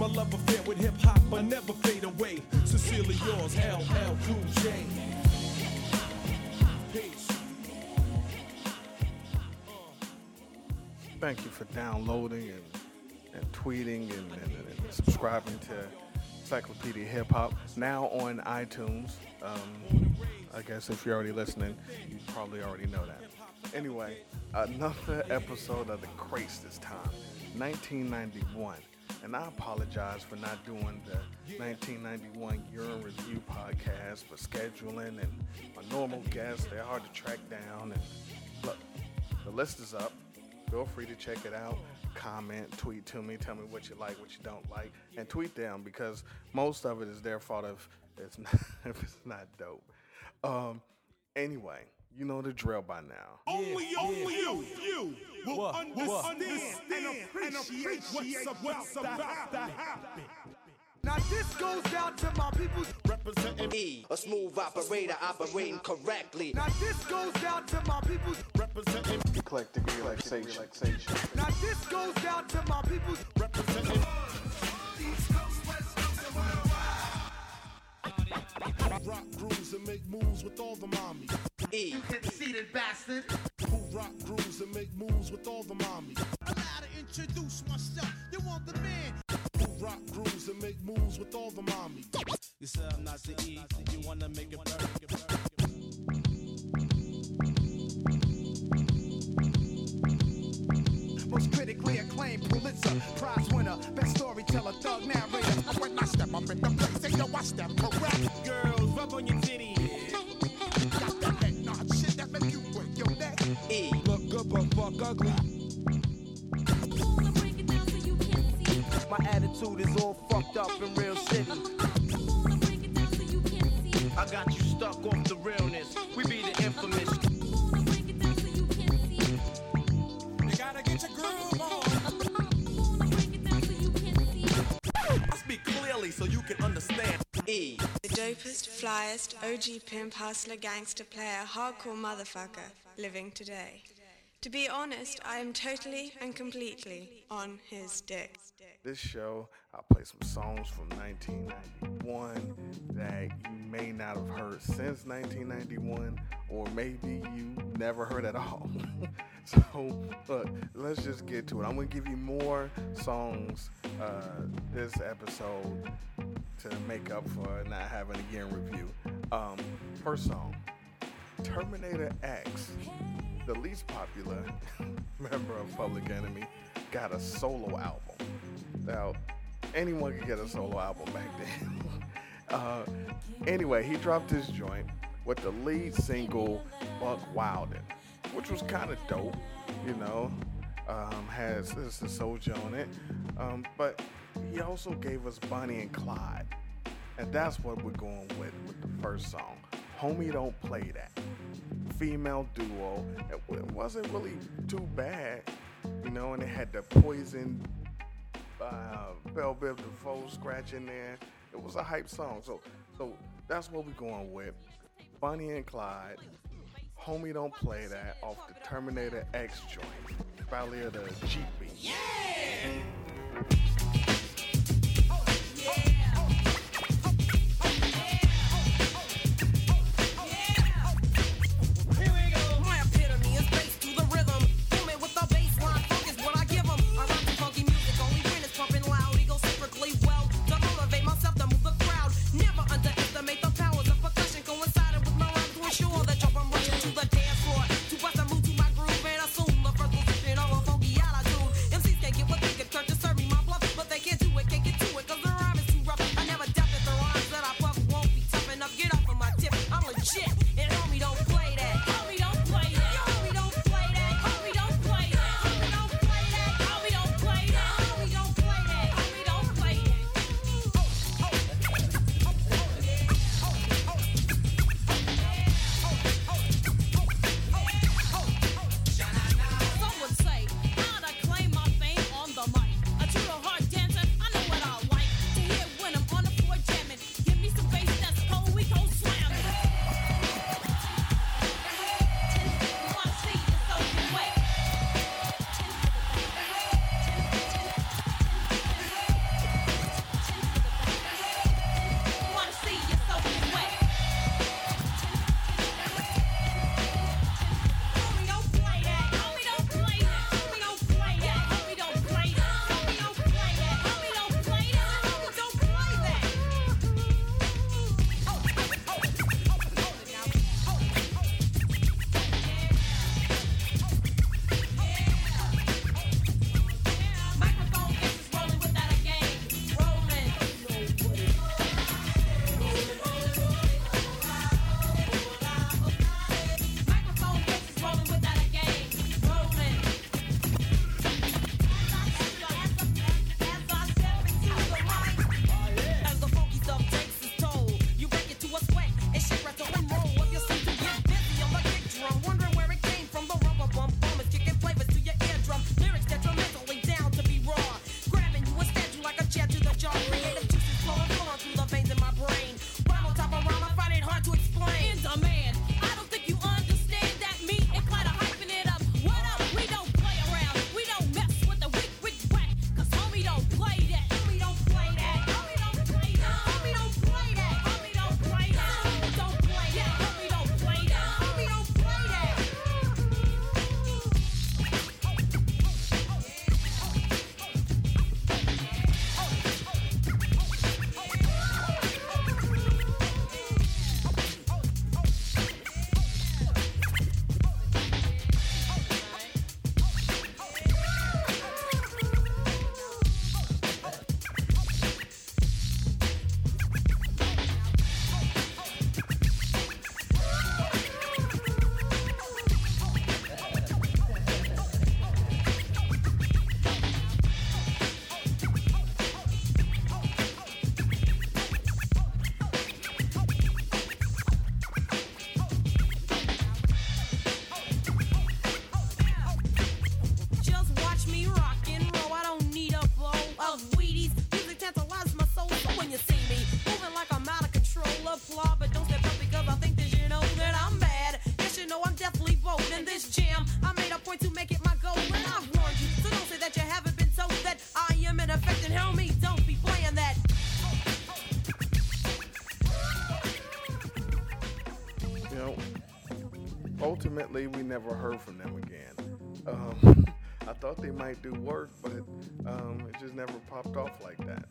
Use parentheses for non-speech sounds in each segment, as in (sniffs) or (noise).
My love affair with hip hop, I never fade away. Sincerely yours, LL Cool J. Thank you for downloading and, and tweeting and, and, and subscribing to Encyclopedia Hip Hop. Now on iTunes. Um, I guess if you're already listening, you probably already know that. Anyway, another episode of The Crates this time, 1991. And I apologize for not doing the 1991 Urine Review podcast, but scheduling and my normal guests, they're hard to track down. And look, the list is up. Feel free to check it out. Comment, tweet to me, tell me what you like, what you don't like, and tweet them because most of it is their fault if it's not, (laughs) if it's not dope. Um, anyway, you know the drill by now. Only, only you, you will understand, and appreciate, what's about, to happen. Now this goes out to my peoples. Representing me, a smooth operator operating correctly. Now this goes out to my peoples. representing me. Eclectic relaxation. Now this goes out to my peoples. representing me. East coast, west coast, the world wide. rock grooves and make moves with all the mommies. E, Conceited bastard. Who rock grooves and make moves with all the mommies. Allow to introduce myself. You want the man? Who rock grooves and make moves with all the mommies. You said I'm not to eat. You wanna make it burn. Most critically acclaimed Pulitzer Prize winner, best storyteller, thug narrator. When I step up in the place, they know I step correct. Girls, rub on your titties. But fuck ugly. My attitude is all fucked up in real see. I got you stuck off the realness. We be the infamous. You gotta get your groove on. So you can understand. E, The dopest, flyest, OG pimp, hustler, gangster player, hardcore motherfucker living today. To be honest, I am totally and completely on his dick. This show, I'll play some songs from 1991 that you may not have heard since 1991, or maybe you never heard at all. (laughs) so, look, let's just get to it. I'm gonna give you more songs uh, this episode to make up for not having a year review. Um, first song, Terminator X, the least popular (laughs) member of Public Enemy, got a solo album. Now, anyone could get a solo album back then. (laughs) uh, anyway, he dropped his joint with the lead single Buck Whylin', which was kind of dope, you know. Um, has Sister Souljah on it, um, but he also gave us Bonnie and Clyde, and that's what we're going with with the first song. Homie, don't play that. Female duo. It, wasn't really too bad, you know, and it had the poison uh, Bell Biv scratch in there. It was a hype song. So so that's what we're going with. Bonnie and Clyde. Homie don't play that off the Terminator X joint. Probably the Jeep beat. My ultimately, we never heard from them again. Um, (laughs) I thought they might do work, but um, it just never popped off like that.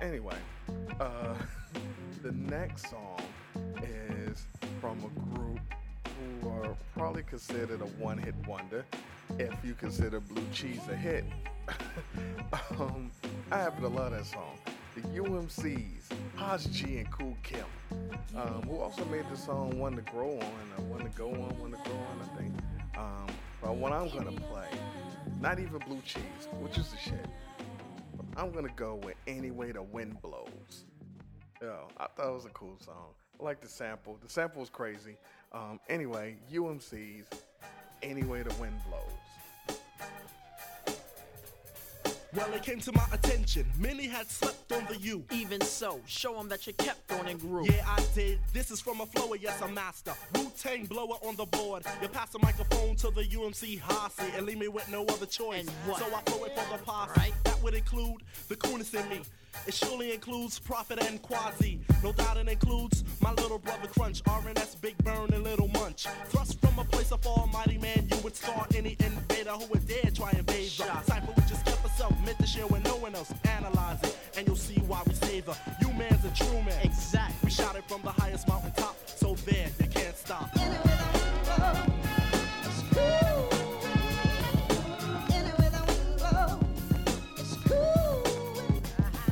Anyway, uh, (laughs) the next song is from a group who are probably considered a one-hit wonder, if you consider Blue Cheese a hit. (laughs) um, I happen to love that song. The UMCs, Hass G and Kool Kim, um, who also made the song "One to Grow On" or "One to Go On," "One to Grow On," I think. Um, but what I'm gonna play, not even Blue Cheese, which is the shit. I'm gonna go with "Any Way the Wind Blows." Yo, I thought it was a cool song. I like the sample. The sample was crazy. Um, anyway, UMC's "Any Way the Wind Blows." Well, it came to my attention. Many had slept on the U. Even so, show them that you kept on and grew. Yeah, I did. This is from a flower, yes, a master. Wu Tang blower on the board. You pass the microphone to the UMC Hossie and leave me with no other choice. And what? So I throw it for the posse. Right. That would include the coolness in me. It surely includes Prophet and Quasi. No doubt it includes my little brother Crunch, RNS, Big Burn, and Little Munch. Thrust from a place of almighty man, you would star any invader who would dare try and invade the cipher. We just kept herself meant to share with no one else. Analyze it, and you'll see why we save her. You man's a true man. Exactly. We shot it from the highest mountain top, so there you can't stop.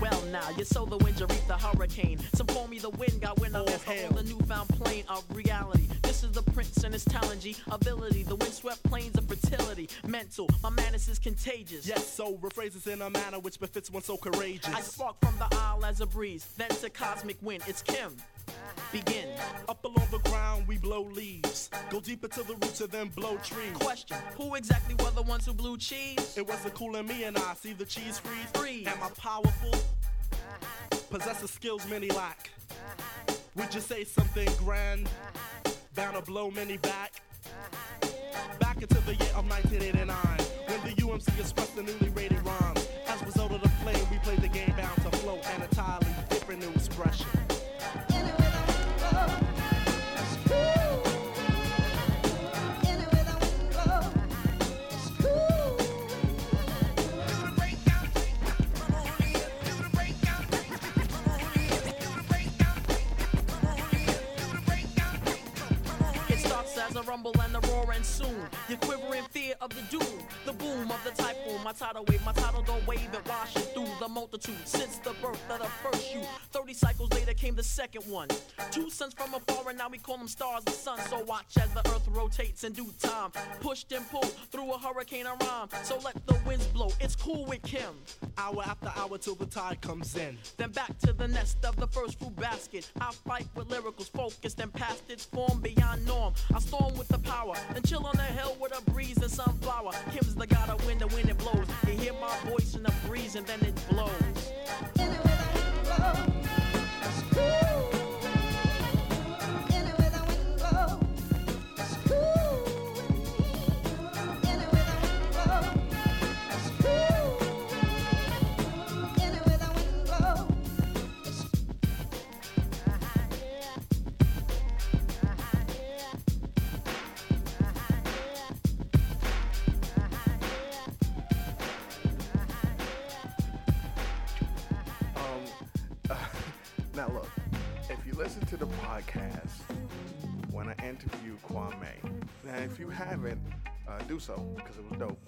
Well, now you sow the wind, you reap the hurricane. Some call me the wind god when I Oh, mess the newfound plane of reality. The prince and his talent, G ability. The windswept plains of fertility. Mental, my madness is contagious. Yes, so rephrases in a manner which befits one so courageous. I spark from the isle as a breeze, then to cosmic wind. It's Kim. Begin. Up along the ground, we blow leaves. Go deeper to the roots and then blow trees. Question: Who exactly were the ones who blew cheese? It wasn't cool in me and I see the cheese freeze. Freeze. Am I powerful? Possess the skills many lack. Would you say something grand? Bound to blow many back. Back into the year of 1989, when the UMC expressed the newly rated rhymes. As a result of the flame, we played the game bound to flow, an entirely different new expression. It soon. You're in fear of the doom, the boom of the typhoon. My tidal wave, my tidal don't wave it, washing through the multitude since the birth of the first you. Thirty cycles later came the second one. Two suns from afar, and now we call them stars. The sun, so watch as the earth rotates in due time. Pushed and pulled through a hurricane and rhyme. So let the winds blow. It's cool with Kim. Hour after hour till the tide comes in. Then back to the nest of the first fruit basket. I fight with lyricals focused and past its form beyond norm. I storm with the power and chill on the hill with a breeze and sunflower. Kim's the god of wind, the wind it blows. You hear my voice in the breeze and then it blows. Now look, if you listen to the podcast when I interviewed Kwame, now if you haven't, uh, do so because it was dope.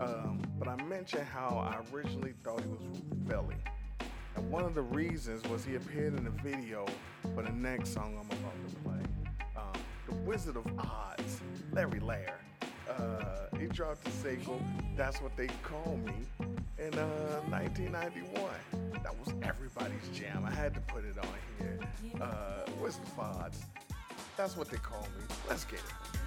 Um, but I mentioned how I originally thought he was from Philly, and one of the reasons was he appeared in the video for the next song I'm about to play, um, "The Wizard of Oz," Larry Larr. Uh, he dropped the single "That's What They Call Me" in uh, 1991. That was everybody's jam. I had to put it on here. Uh, Wizard of Oz. That's what they call me. Let's get it.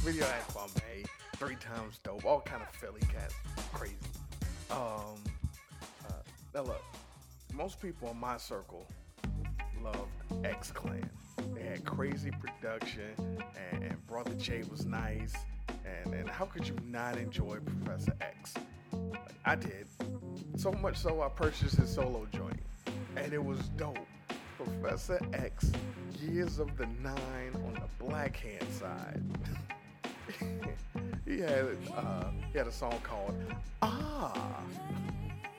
Studio X Bombay, Three Times Dope, all kind of Philly cats, crazy. Um, uh, now look, most people in my circle loved X Clan. They had crazy production, and, and Brother J was nice. And, and how could you not enjoy Professor X? I did. So much so, I purchased his solo joint, and it was dope. Professor X, Years of the Nine on the black hand side. (laughs) he had uh, he had a song called Ah,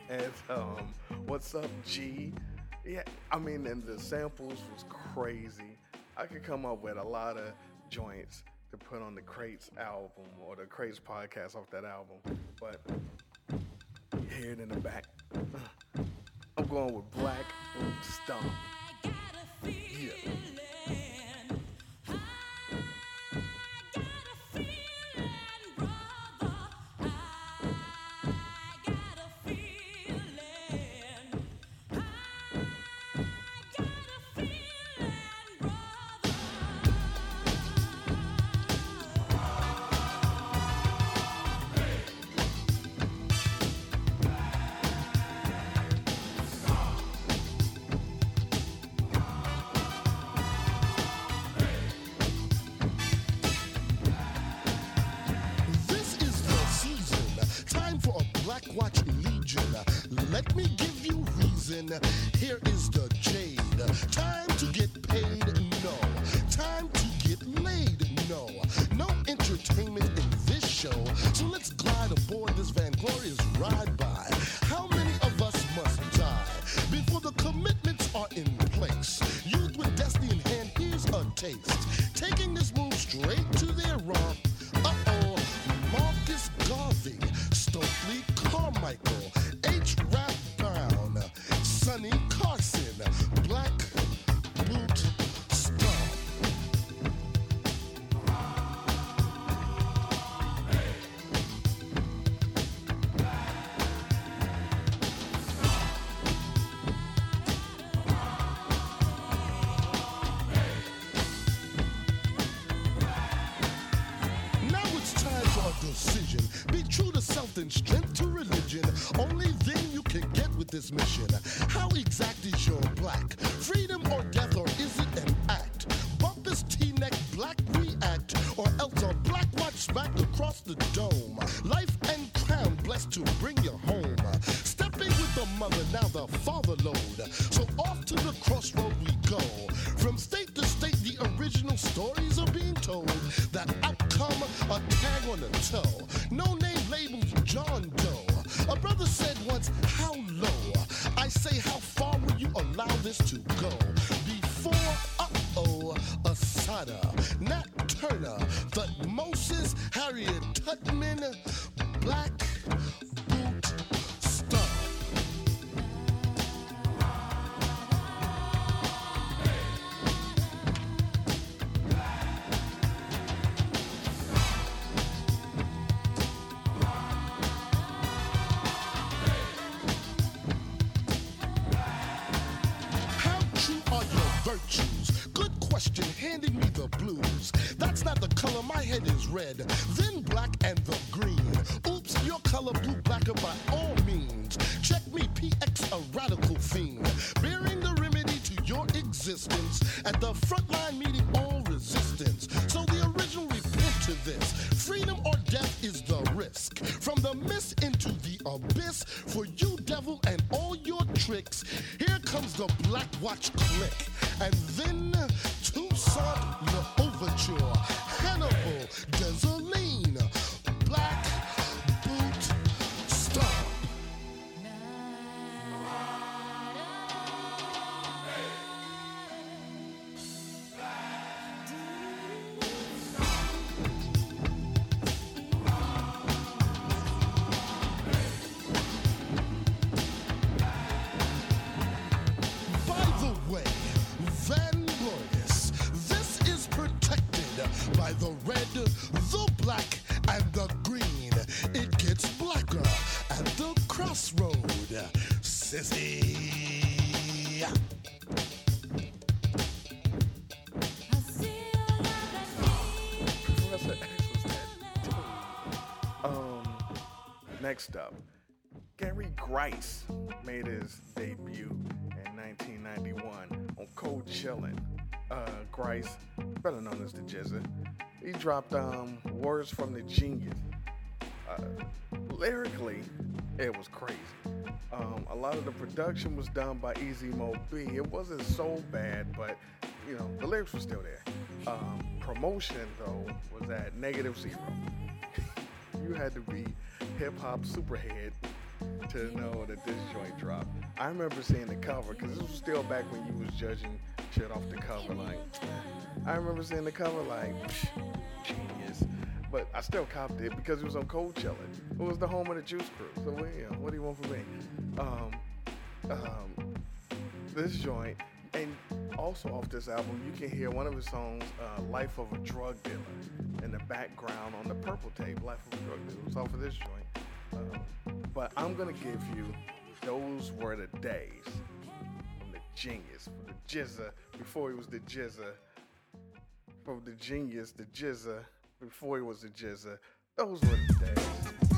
and um, What's Up G. Yeah, I mean, and the samples was crazy. I could come up with a lot of joints to put on the Crates album or the Crates podcast off that album, but you hear it in the back. I'm going with Black Stomp. Yeah. Here is the jade. Time to get paid? No. Time to get laid? No. No entertainment in this show. So let's glide aboard this vainglorious ride by. How many of us must die before the commitments are in place? Youth with destiny in hand, here's a taste. Taking this move straight to their rump. Black Boot Stomp. How true are your virtues? Good question, handing me the blues. That's not the color, my head is red. Next up, Gary Grice made his debut in 1991 on Cold Chillin'. Uh, Grice, better known as the GZA, he dropped um, words from the Genius. Uh, lyrically, it was crazy. Um, a lot of the production was done by Easy Mo Bee. It wasn't so bad, but you know the lyrics were still there. Um, promotion though was at negative zero. (laughs) you had to be hip hop superhead to know that this joint dropped. I remember seeing the cover because this was still back when you was judging shit off the cover. Like, I remember seeing the cover like, (sniffs) genius. But I still copped it because it was on Cold Chillin'. It was the home of the Juice Crew. So what, you know, what do you want from me? Um, um, this joint, and also off this album, you can hear one of his songs, uh, "Life of a Drug Dealer," in the background on the purple tape. "Life of a Drug Dealer" was off of this joint. Um, but I'm gonna give you "Those Were the Days" from the Genius, from the GZA before he was the GZA, from the Genius, the GZA before he was the GZA. Those were the days.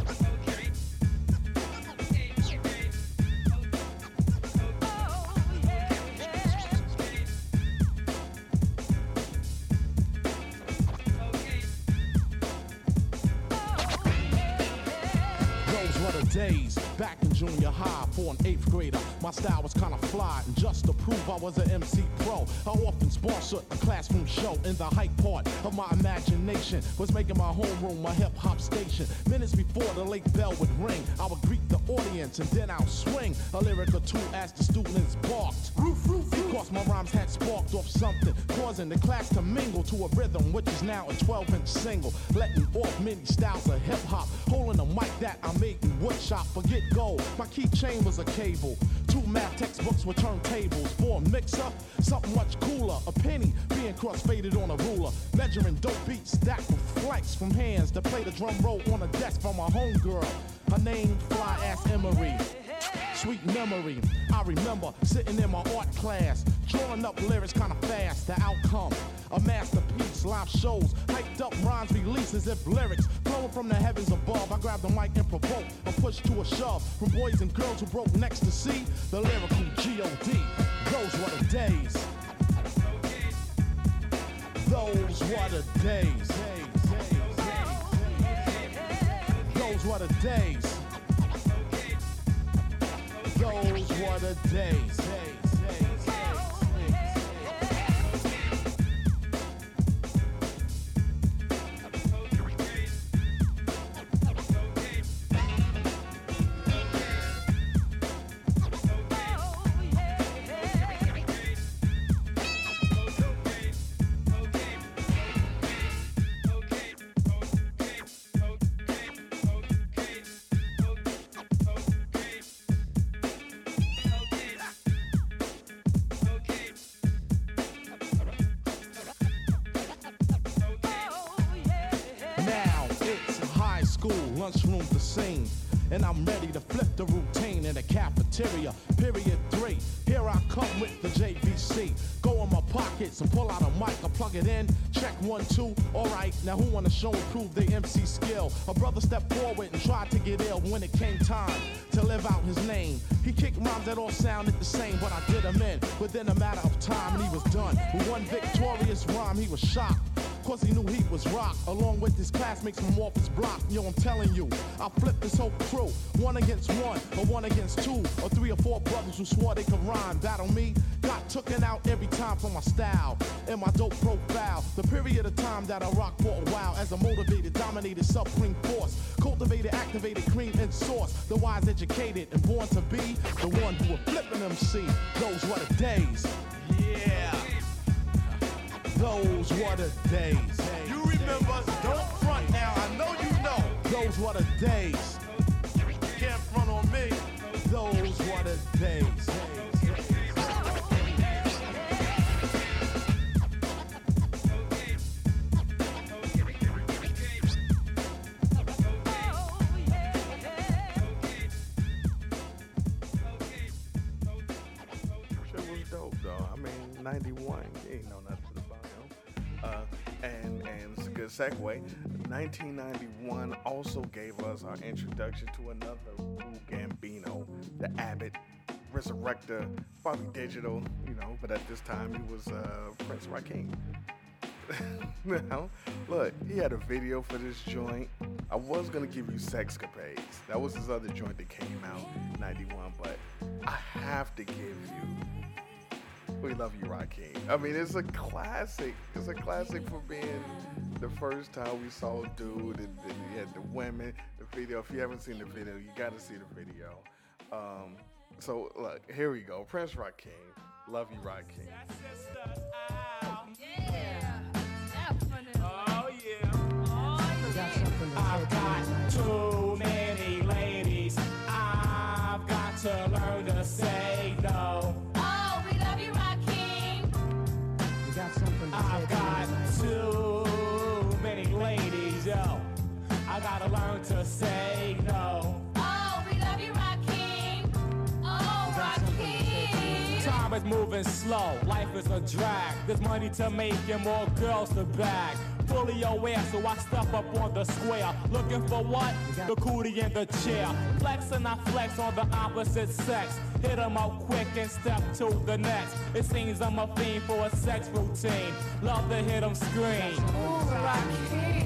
Days back in junior high for an eighth grader. My style was kinda fly, and just to prove I was an MC pro, I often sponsored a classroom show. In the hype part of my imagination was making my homeroom my hip hop station. Minutes before the late bell would ring, I would greet the audience and then I'll swing a lyric or two as the students barked. Roof, roof, Because my rhymes had sparked off something, causing the class to mingle to a rhythm which is now a 12 inch single. Letting off many styles of hip hop, holding a mic that I made in woodshop. Forget gold, my keychain was a cable. Two math textbooks were turntables. For a mixer, something much cooler. A penny being cross-faded on a ruler. Measuring dope beats with flanks from hands to play the drum roll on a desk from my homegirl. Her name, Fly Ass Emery. Sweet memory. I remember sitting in my art class, drawing up lyrics kinda fast. The outcome, a masterpiece. Live shows, hyped up rhymes released as if lyrics flowing from the heavens above. I grabbed the mic and provoked a push to a shove from boys and girls who broke next to see the lyrical G.O.D. Those were the days. Those were the days. Those were the days. Were the days. Lunchroom the scene. And I'm ready to flip the routine in the cafeteria. Period three. Here I come with the JVC. Go in my pockets and pull out a mic. I plug it in. Check one, two. Alright, now who wanna show and prove their MC skill? A brother stepped forward and tried to get ill when it came time to live out his name. He kicked rhymes that all sounded the same, but I did him in within a matter of time, and he was done. With one victorious rhyme, he was shocked. Cause he knew he was rock, along with his classmates from off his block. Yo, I'm telling you, I flipped this whole crew. One against one, or one against two, or three or four brothers who swore they could rhyme. Battle me, got taken out every time for my style and my dope profile. The period of time that I rock for a while as a motivated, dominated, supreme force. Cultivated, activated, cream and source. The wise, educated, and born to be the one who would flip an MC. Those were the days. Yeah. Those were the days. You remember, don't front now, I know you know. Those were the days. Can't front on me. Those were the days. Dope though. I mean, 91, you ain't know nothing. Uh, and and it's a good segue. 1991 also gave us our introduction to another Wu Gambino, the Abbot Resurrector, Bobby Digital, you know, but at this time he was uh, Prince Rakeem. (laughs) now, look, he had a video for this joint. I was gonna give you Sexcapades. That was his other joint that came out in 91, but I have to give you We Love You Rakeem. I mean, it's a classic. It's a classic for being the first time we saw a Dude and, and he had the women, the video. If you haven't seen the video, you gotta see the video. Um, so look, here we go. Prince Rakeem, Love You Rakeem. Oh yeah. I've got too many ladies. I've got to learn is moving slow, life is a drag. There's money to make and more girls to bag. Fully aware, so I step up on the square. Looking for what? The cootie in the chair. Flex and I flex on the opposite sex. Hit 'em up quick and step to the next. It seems I'm a fiend for a sex routine. Love to hit 'em scream.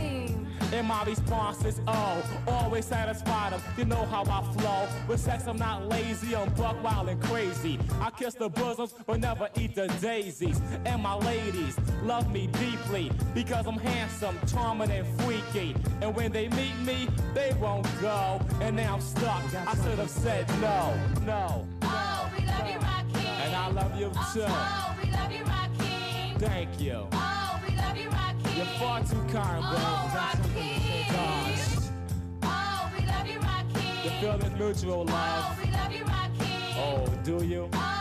And my response is oh, always satisfy them. You know how I flow. With sex, I'm not lazy, I'm buck wild and crazy. I kiss the bosoms, but never eat the daisies. And my ladies love me deeply because I'm handsome, charming, and freaky. And when they meet me, they won't go. And now I'm stuck. I should have said no, no. Oh, we love you. And I love you oh, too. Oh, we love you. Thank you. Oh, we love you. You're far too kind, Oh, bro. Rakeem. Gosh, Oh, we love you, Rakeem. the feeling's mutual, Oh, love. we love you. Oh, do you? Oh,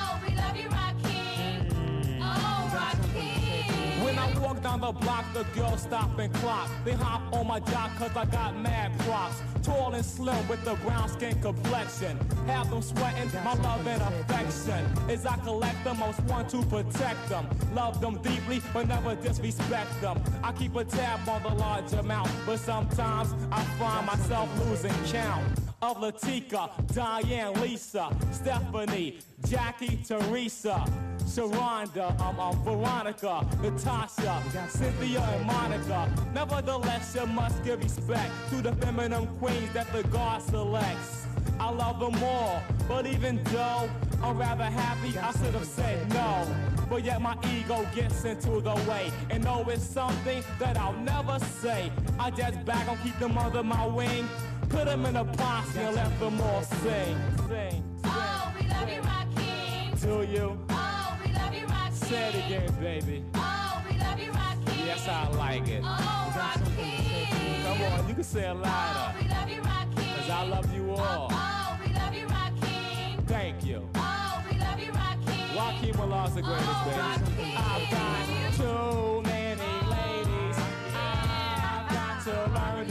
I walk down the block, the girls stop and clock. They hop on my jock cause I got mad props. Tall and slim with the brown skin complexion. Have them sweating, my love and affection. As I collect them, most want to protect them. Love them deeply, but never disrespect them. I keep a tab on the large amount, but sometimes I find myself losing count. Of Latika, Diane, Lisa, Stephanie, Jackie, Teresa, Sharonda, um, um, Veronica, Natasha, Cynthia, and Monica. Nevertheless, you must give respect to the feminine queens that the God selects. I love them all, but even though I'm rather happy, I should have said no. But yet my ego gets into the way, and know it's something that I'll never say. I just back on keep them under my wing, put them in a box and let them all sing. Sing. Oh, we love you, Rakeem. Do you? Oh, we love you, Rakeem. Say it again, baby. Oh, we love you, Rakeem. Yes, I like it. Oh, Rakeem. Come on, you can say it louder. Oh, we love you, Rakeem. Cause I love you oh, all. Oh, we love you, Rakeem. Thank you. Oh, we love you, Rakeem. Joaquin Willard's the greatest, Oh, baby. I've got too many ladies. I've got to learn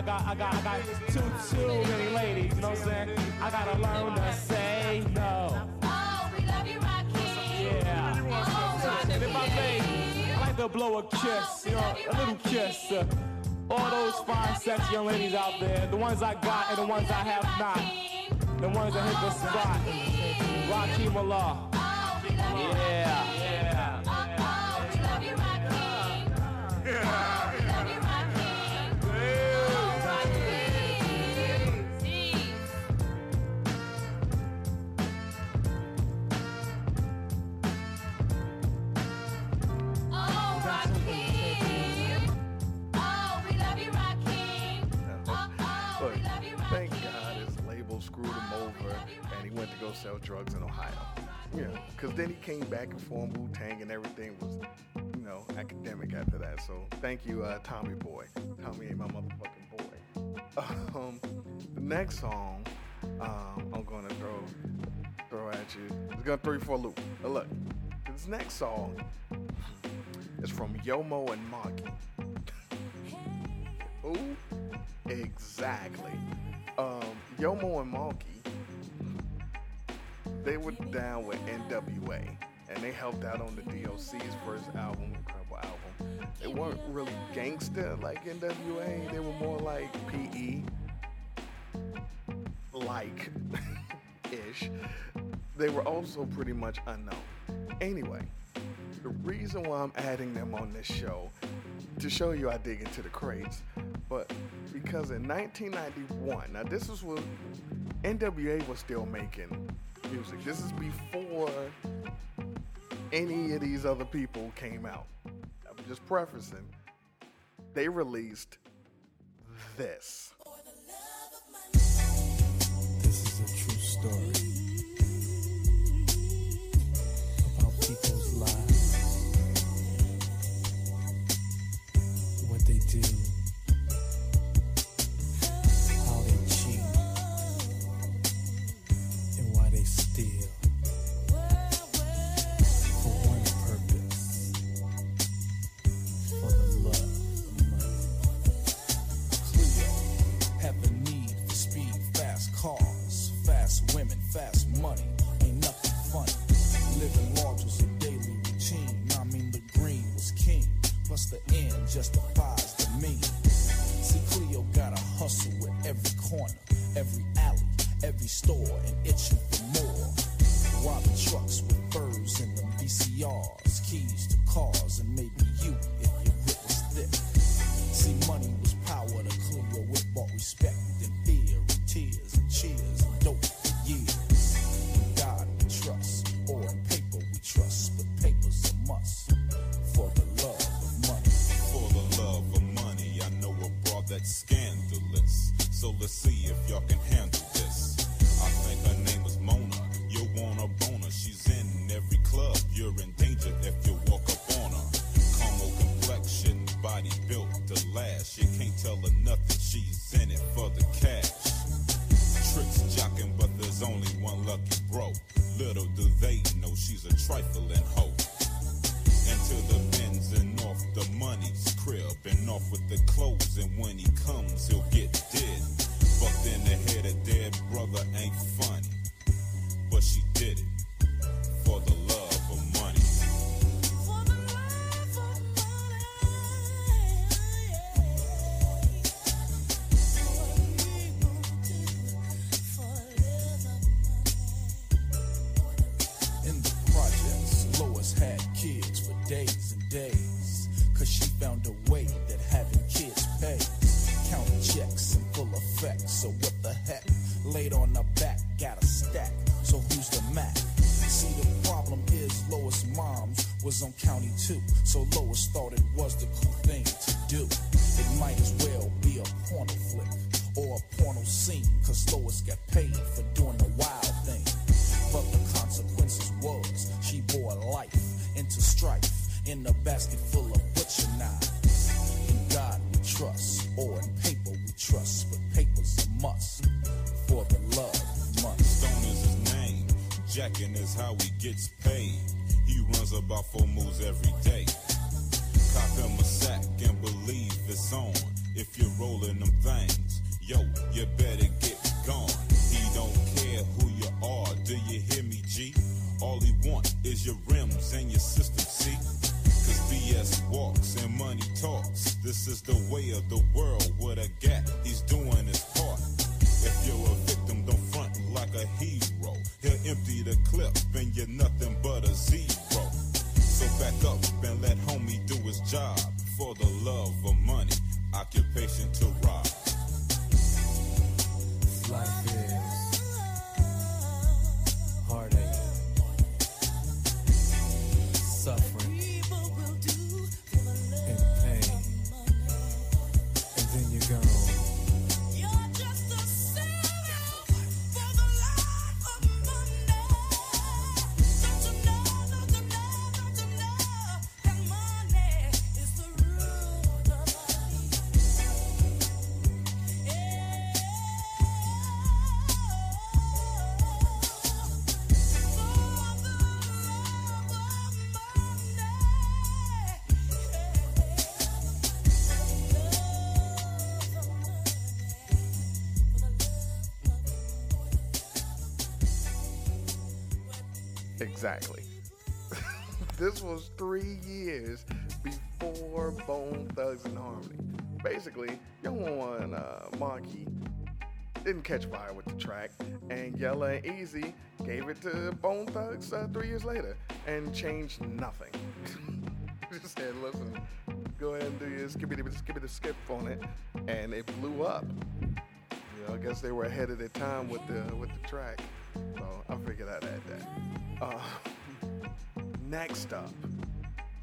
got I got, I got, I got, too, too many ladies. You know what I'm saying? I gotta learn to say no. Oh, we love you, Rakeem. Yeah. And if I may, I like to blow a kiss, you know, a little kiss. to all those fine, sexy young ladies out there, the ones I got and the ones I have not, the ones that hit the spot. Rakeem Allah. Oh, we love you, Yeah, yeah. Screwed him over and he went to go sell drugs in Ohio. Yeah, because then he came back and formed Wu Tang and everything was, you know, academic after that. So thank you, uh, Tommy Boy. Tommy ain't my motherfucking boy. (laughs) Um, the next song um, I'm gonna throw throw at you. It's gonna throw you for a loop. Now look, this next song is from Yomo and Maulkie. (laughs) Who? Exactly. Um, Yomo and Maulkie, they were down with NWA, and they helped out on the DOC's first album, incredible album. They weren't really gangster like NWA. They were more like PE, like (laughs) ish. They were also pretty much unknown. Anyway, the reason why I'm adding them on this show to show you I dig into the crates, but because in 1991, now this is when NWA was still making music. This is before any of these other people came out. I'm just prefacing. They released. This justifies projects, Lois had kids for days and days. Cause she found a way that having kids pays. Counting checks in full effect, so what the heck? Laid on her back, got a stack. So who's the Mac? See, the problem is Lois' mom's was on county two. So Lois thought Exactly. (laughs) this was three years before Bone Thugs and Harmony. Basically, Young One uh, Monkey didn't catch fire with the track, and Yella and Eazy gave it to Bone Thugs uh, three years later and changed nothing. (laughs) Just said, listen, go ahead and do your me the skip on it, and it blew up. You know, I guess they were ahead of their time with the with the track, so I figured I'd add that. Uh, next up,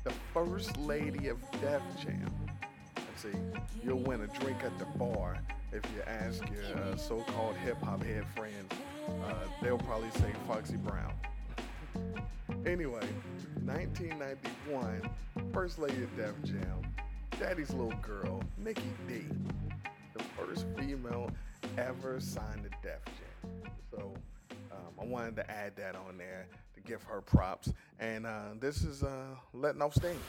the First Lady of Def Jam. See, you'll win a drink at the bar if you ask your uh, so-called hip-hop head friends. Uh, they'll probably say Foxy Brown. Anyway, 1991, First Lady of Def Jam, Daddy's Little Girl, Nikki D, the first female ever signed to Def Jam. So um, I wanted to add that on there to give her props. And uh, this is uh, letting off steam.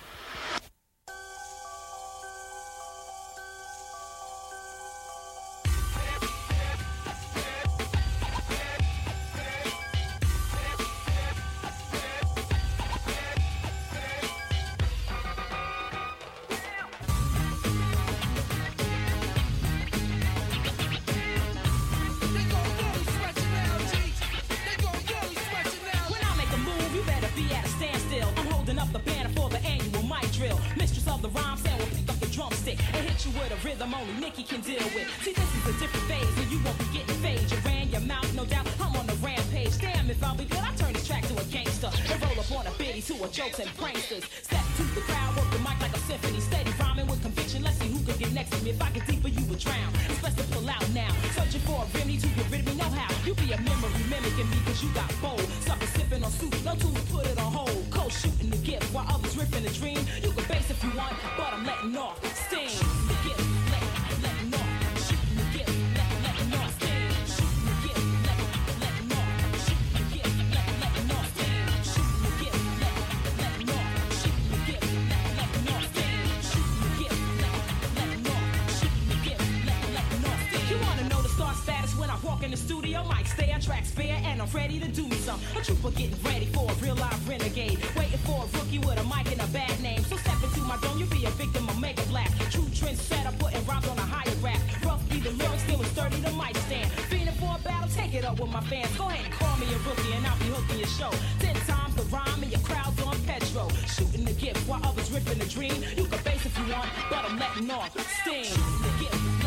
fans. Go ahead and call me a rookie and I'll be hooking your show. Ten times the rhyme and your crowd's on petrol. Shooting the gift while others ripping the dream. You can base if you want, but I'm letting off steam. The gift.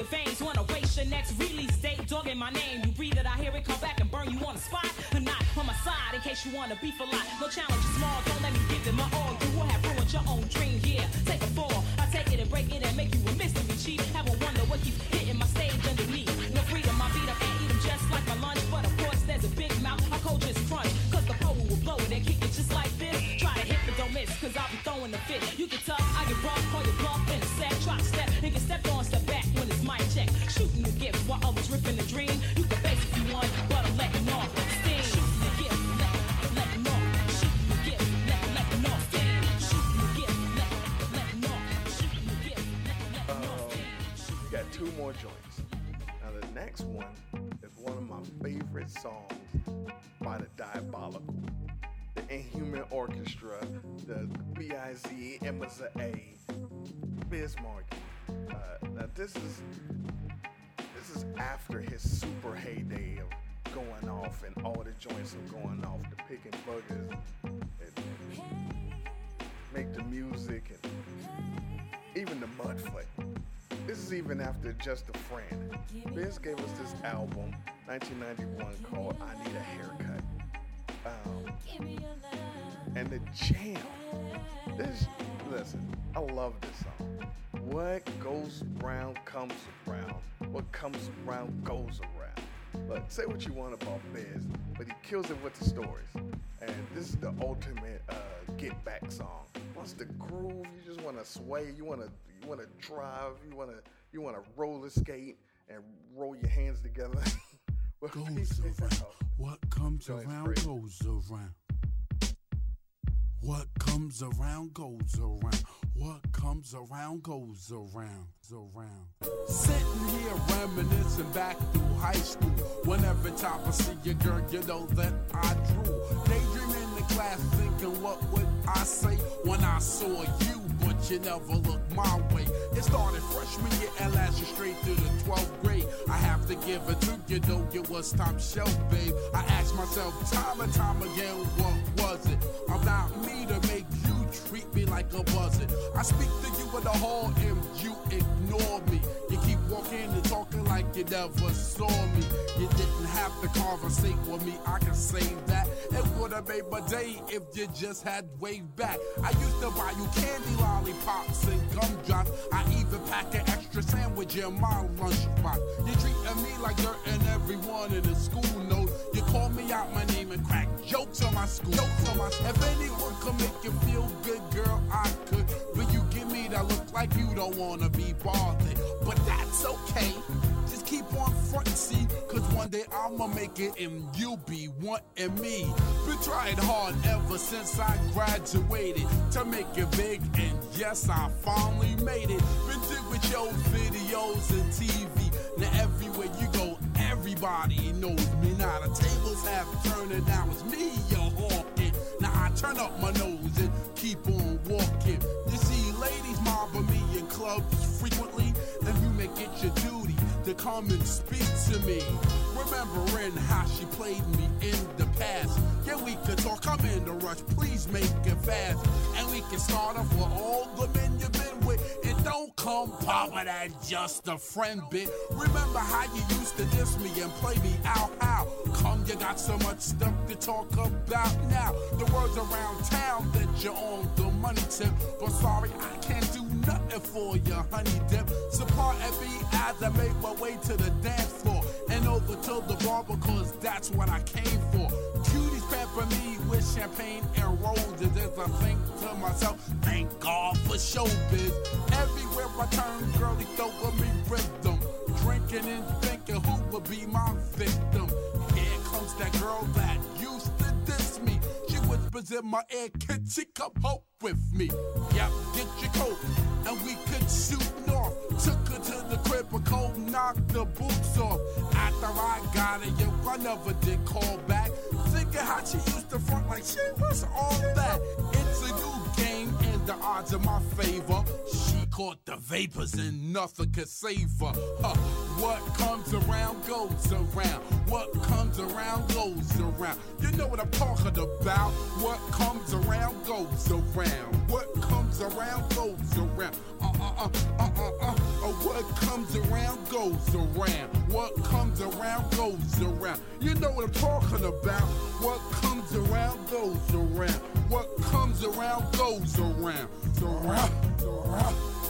your veins. Wanna waste your next release date, dogging my name. You breathe it, I hear it, come back and burn you on the spot. Or not on my side, in case you wanna beef a lot. No challenge, is small, Morning Orchestra, the B.I.Z. Emmaza A, Bismarck. Uh, now this is this is after his super heyday of going off and all the joints are going off, the picking Boogers, and make the music and even the mudflap. This is even after Just a Friend. Biz gave us this album, 1991, called I Need a Haircut. Um, and the jam. This, listen, I love this song. What goes around comes around. What comes around goes around. But say what you want about Fez, but he kills it with the stories. And this is the ultimate uh, get back song. Once the groove, you just want to sway, you want to you want to drive, you want to you want to roller skate and roll your hands together. (laughs) what goes around. Uh, what comes around goes around. What comes around goes around. What comes around goes around. Around. Sitting here reminiscing back through high school. Whenever time I see a girl, you know that I drew. Daydreaming in the class, thinking what would I say when I saw you, you never look my way. It started freshman year and lasted straight through the 12th grade. I have to give it to you, though it was top shelf, babe. I asked myself time and time again, what was it? I'm not me to make you treat me like a buzzard. I speak to you in the hall and you ignore me. You keep walking and talking like you never saw me. You didn't have to conversate with me, I can say that. It would have made my day if you just had way back. I used to buy you candy lollipops and gumdrops. I even pack an extra sandwich in my lunchbox. You treating me like dirt and everyone in the school knows. You call me out my name and crack jokes on my school. Jokes on my If anyone could make you feel good, girl, I could. But you give me that look like you don't wanna be bothered. But that's okay. Keep on frontin', see, cause one day I'ma make it and you'll be wanting me. Been trying hard ever since I graduated to make it big, and yes, I finally made it. Been doing shows, videos, and TV. Now everywhere you go, everybody knows me. Now the tables have turned, and now it's me you're hawking. Now I turn up my nose and keep on walking. You see, ladies mobbing me in clubs frequently, and you make it your duty to come and speak to me. Remembering how she played me in the past. Yeah, we could talk, I'm in the rush, please make it fast. And we can start off with all the men you've been with. And don't come popping that just a friend bit. Remember how you used to diss me and play me out how? Come, you got so much stuff to talk about now. The words around town that you're on the money tip. But sorry, I can't do nothing for you, honey dip. Support me as I make my way to the dance floor and over to the bar because that's what I came for. Cuties pepper me with champagne and roses as I think to myself, thank God for showbiz. Everywhere I turn, girlie throw for me rhythm. Drinking and thinking who would be my victim. Here comes that girl that used to diss me. She whispers in my ear, can she come hope with me? Yep, get your coat and we could shoot north. Took her to the crib, but cold knocked the boots off. After I got it, yo, I never did call back. Thinking how she used to front like she was all that. It's a new game and the odds in my favor. She caught the vapors and nothing could save her. Huh. What comes around goes around. What comes around goes around. You know what I'm talking about. What comes around goes around. What comes around goes around. Uh uh uh uh uh uh. uh what comes around goes around. What comes around goes around. You know what I'm talking about. What comes around goes around. What comes around goes around. Around, around.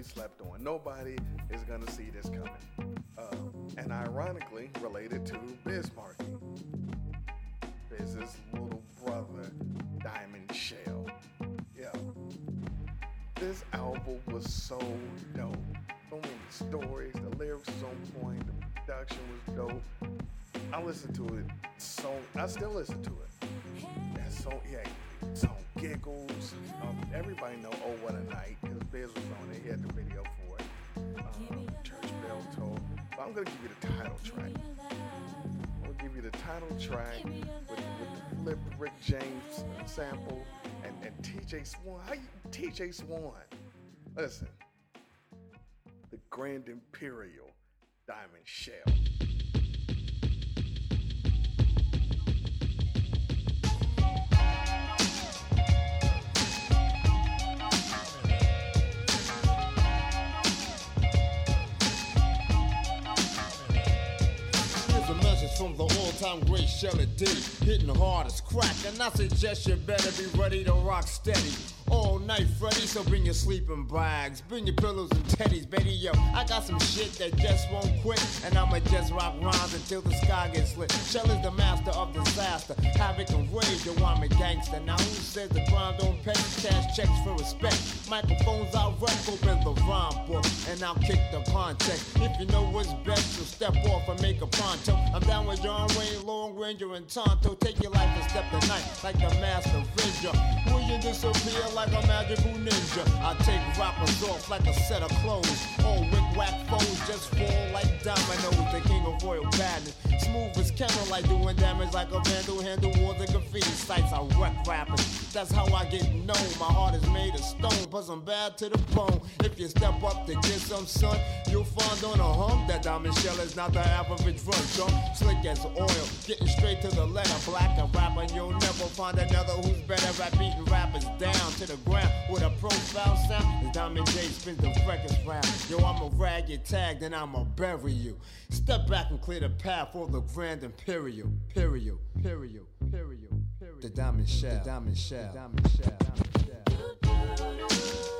Incredibly slept on. Nobody is going to see this coming. Uh, and ironically related to Biz Markie. Biz's little brother, Diamond Shell. Yeah. This album was so dope. So many stories, the lyrics was on point, the production was dope. I listened to it so I still listen to it. Yeah, so yeah, giggles. Um, everybody know Oh What a Night because Biz was on it. He had the video for it. Um, Church Bell Toll. But I'm gonna give you the title track. I'm gonna give you the title track with, with the flip Rick James sample And TJ Swan, how you TJ Swan? Listen, the Grand Imperial Diamond Shell. From the all-time great Shelly D. Hitting hard as crack, and I suggest you better be ready to rock steady. All night, Freddy, so bring your sleeping bags, bring your pillows and teddies, baby. Yo, I got some shit that just won't quit, and I'ma just rock rhymes until the sky gets lit. Shell is the master of disaster, havoc and rage. Yo, I'm a gangster. Now who says the crime don't pay? Cash checks for respect. Microphones out, rep, open the rhyme book, and I'll kick the context. If you know what's best, you so step off and make a pronto. I'm down with John Wayne, Long Ranger, and Tonto. Take your life a step tonight, like the master avenger. Disappear like a magical ninja? I take rappers off like a set of clothes. All wick whack foes just fall like dominoes. The king of royal badness. Smooth as candlelight, doing damage like a vandal. Handle war the graffiti sites. I wreck rappers. That's how I get known. My heart is made of stone, plus I'm bad to the bone. If you step up to get some sun, you'll find on a hump that diamond shell is not the average run. Jump slick as oil, getting straight to the letter. Black a rapper, you'll never find another who's better at beating rappers down to the ground with a profile sound. As Diamond J spins the records round. Yo, I'ma rag your tag, then I'ma bury you. Step back and clear the path for the grand imperial. Imperial, imperial, imperial, imperial. The diamond shell, the diamond shell, the diamond shell. Diamond shell.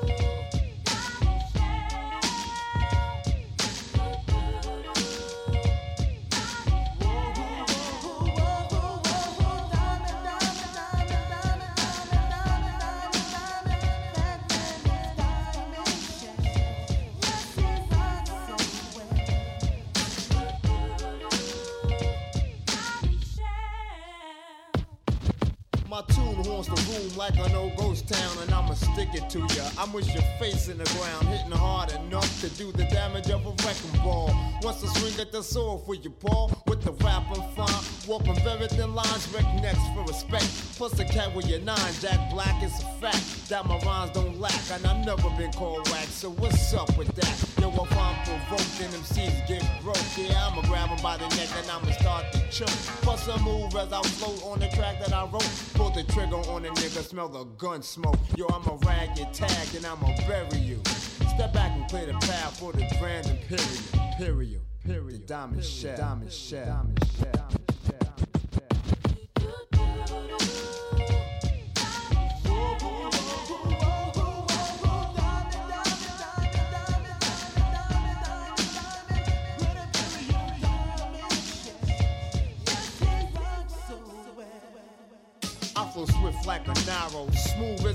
My the room like an old ghost town, and I'ma stick it to ya. I'm with your face in the ground, hitting hard enough to do the damage of a wrecking ball. Once I swing at the sword for you, Paul, with the rap I'm fine. Walking very thin lines, wreck necks for respect. Plus the cat with your nine, Jack Black is a fact that my rhymes don't lack, and I've never been called whack. So what's up with that? Yo, if I'm provoked, then MCs get broke. Yeah, I'ma grab grab 'em by the neck and I'ma start to choke. Plus a move as I float on the track that I wrote. Pull the trigger on a nigga, smell the gun smoke. Yo, I'ma rag your tag and I'ma bury you. Step back and clear the path for the grand imperial. Imperial, period. The diamond shell, diamond shell, diamond shell.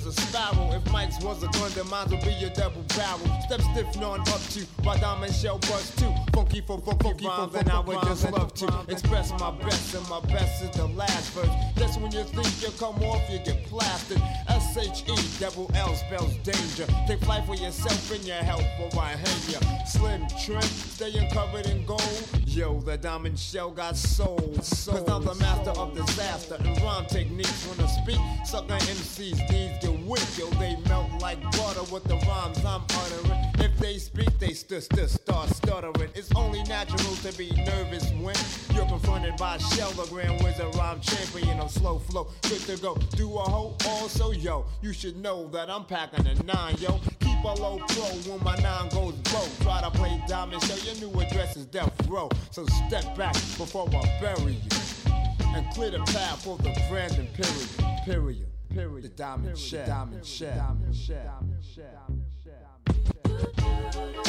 A sparrow. If Mike's was a gun, then mine would be a double barrel. Step stiff, none up to my diamond shell bust too. Funky for funky, funky rhymes, and I would just love to express my best, and my best is the last verse. Just when you think you come off, you get plastered. S H E double L spells danger. Take flight for yourself and your help, or I hang ya. Slim trim, staying covered in gold. Yo, the diamond shell got soul. soul Cause I'm the master of disaster and rhyme techniques when I speak. Sucker MCs, these get weak. Yo, they melt like butter with the rhymes I'm uttering. If they speak, they st- st- start stuttering. It's only natural to be nervous when you're confronted by Shell, the grand wizard rhyme champion of slow flow. Good to go. Do a hoe also, yo. You should know that I'm packing a nine, yo. Keep a low pro when my nine goes broke. Try to play diamond, show your new address is death row. So step back before I bury you and clear the path for the grand imperial. Period. Period. The diamond shell. Diamond shell. Diamond shell. Diamond shell.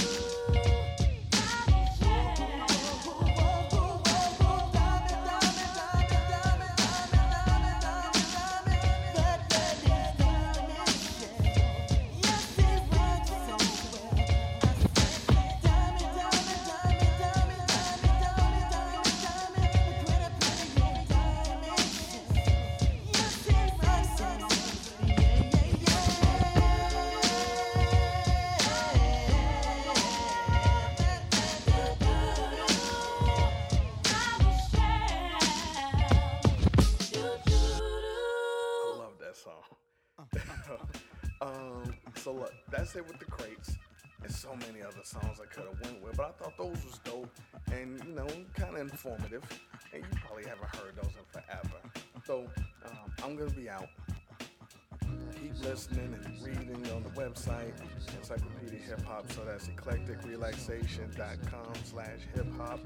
Hip Hop. So that's eclecticrelaxation.com slash hip hop.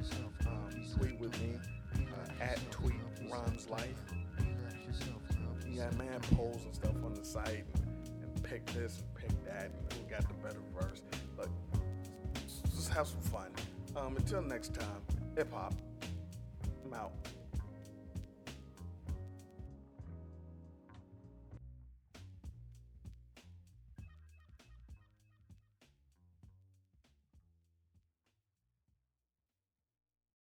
Um, tweet with me uh, at tweet rhymes life. You got mad polls and stuff on the site and, and pick this and pick that and who got the better verse. But just have some fun. Um, until next time, hip hop. I'm out.